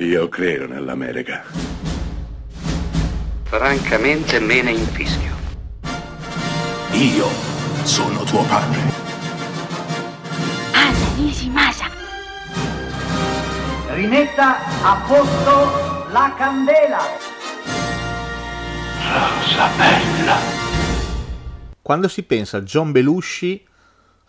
Io credo nell'America. Francamente me ne infischio. Io sono tuo padre. Anna Nishimasa. Rimetta a posto la candela. Rosa bella. Quando si pensa a John Belushi,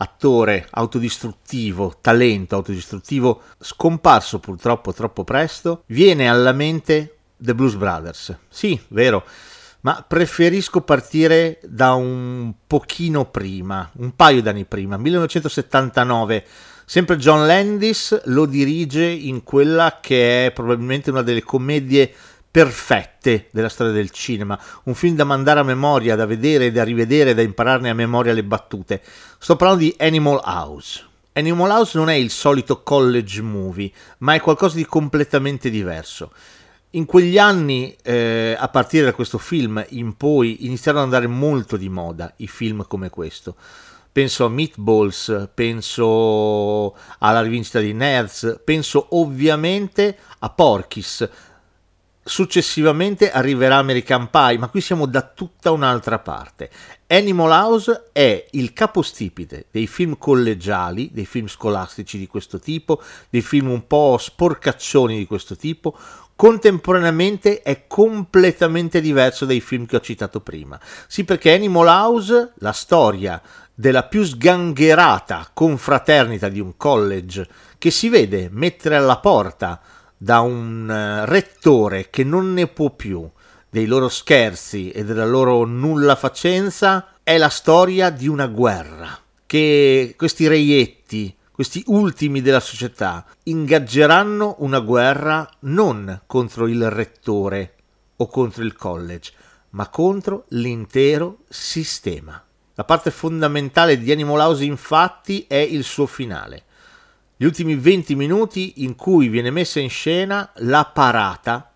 attore autodistruttivo, talento autodistruttivo, scomparso purtroppo troppo presto, viene alla mente The Blues Brothers. Sì, vero, ma preferisco partire da un pochino prima, un paio d'anni prima, 1979. Sempre John Landis lo dirige in quella che è probabilmente una delle commedie perfette della storia del cinema, un film da mandare a memoria, da vedere, da rivedere, da impararne a memoria le battute. Sto parlando di Animal House. Animal House non è il solito college movie, ma è qualcosa di completamente diverso. In quegli anni, eh, a partire da questo film in poi, iniziarono ad andare molto di moda i film come questo. Penso a Meatballs, penso alla rivincita di Nerds, penso ovviamente a Porky's, Successivamente arriverà American Pie, ma qui siamo da tutta un'altra parte. Animal House è il capostipite dei film collegiali, dei film scolastici di questo tipo, dei film un po' sporcaccioni di questo tipo, contemporaneamente è completamente diverso dai film che ho citato prima. Sì, perché Animal House, la storia della più sgangherata confraternita di un college che si vede mettere alla porta da un eh, rettore che non ne può più dei loro scherzi e della loro nulla facenza è la storia di una guerra che questi reietti, questi ultimi della società, ingaggeranno una guerra non contro il rettore o contro il college, ma contro l'intero sistema. La parte fondamentale di Animal House infatti è il suo finale gli ultimi 20 minuti in cui viene messa in scena la parata,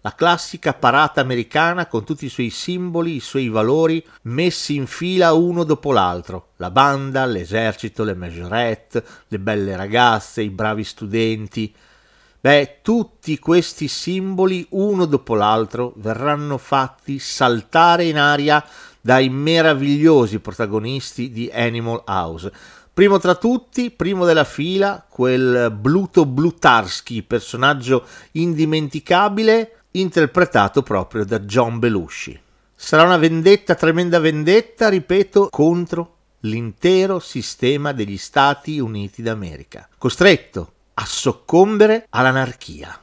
la classica parata americana con tutti i suoi simboli, i suoi valori messi in fila uno dopo l'altro, la banda, l'esercito, le majorette, le belle ragazze, i bravi studenti. Beh, tutti questi simboli uno dopo l'altro verranno fatti saltare in aria dai meravigliosi protagonisti di Animal House Primo tra tutti, primo della fila, quel Bluto Blutarski, personaggio indimenticabile, interpretato proprio da John Belushi. Sarà una vendetta, tremenda vendetta, ripeto, contro l'intero sistema degli Stati Uniti d'America, costretto a soccombere all'anarchia.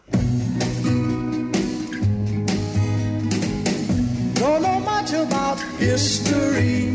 Don't know much about history.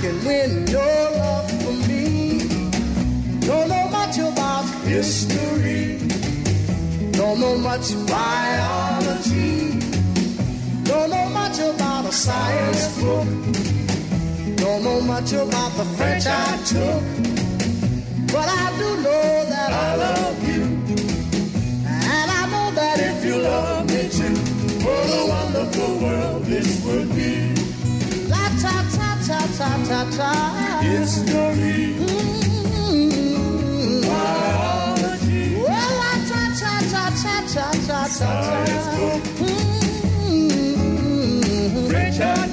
can win your love for me. Don't know much about history. Don't know much biology. Don't know much about a science book. Don't know much about the French I took. But I do ta-ta. History. Mm-hmm. Biology. Ta-ta-ta-ta-ta-ta-ta. Science book. Mm-hmm. French and